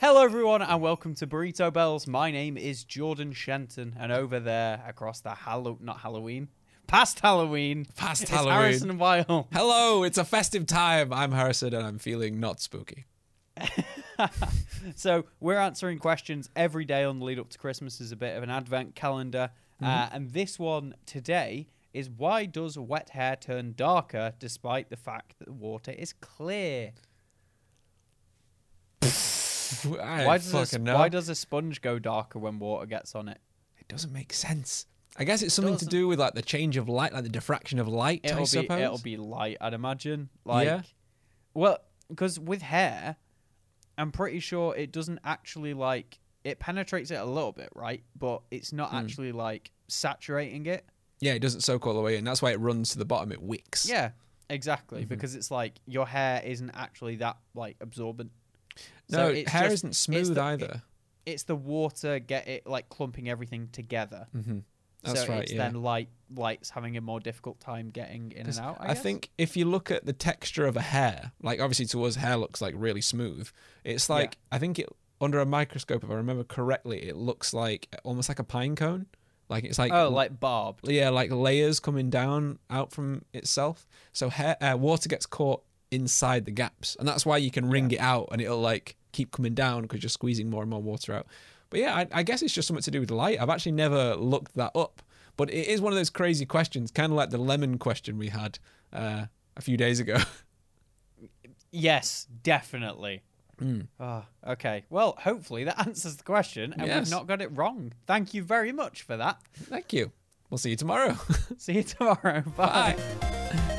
Hello, everyone, and welcome to Burrito Bells. My name is Jordan Shenton, and over there, across the Hallow not Halloween, past Halloween, Past it's Halloween. Harrison Weil. Hello, it's a festive time. I'm Harrison and I'm feeling not spooky. So we're answering questions every day on the lead up to Christmas as a bit of an advent calendar, uh, and this one today is why does wet hair turn darker despite the fact that the water is clear? I Why does a, know. why does a sponge go darker when water gets on it? it doesn't make sense. I guess it's something to Doesn't. do with like the change of light, like the diffraction of light. I It'll be suppose. it'll be light, I'd imagine. Like, Yeah. well, because with hair, I'm pretty sure it doesn't actually like it penetrates it a little bit, right? But it's not Hmm. actually like saturating it. Yeah, it doesn't soak all the way in. That's why it runs to the bottom. It wicks. Yeah, exactly. Mm-hmm. Because it's like your hair isn't actually that like absorbent. No, So hair just- isn't smooth the- either. It's the water get it like clumping everything together. hmm That's so right. it's yeah. then light lights having a more difficult time getting in and out. I, I, think if you look at the texture of a hair, like obviously to us, hair looks like really smooth. It's like I think it under a microscope, if I remember correctly, it looks like almost like a pine cone. Like it's like Oh, like barbed. yeah, like layers coming down out from itself. So hair, uh, water gets caught inside the gaps, and that's why you can wring it out, and it'll like keep coming down because you're squeezing more and more water out. But yeah, I, I guess it's just something to do with light. I've actually never looked that up, but it is one of those crazy questions, kind of like the lemon question we had uh, a few days ago. Yes, definitely. Hmm. Ah, okay. Well, hopefully that answers the question, and Yes. we've not got it wrong. Thank you very much for that. Thank you. We'll see you tomorrow. See you tomorrow. Bye. Bye.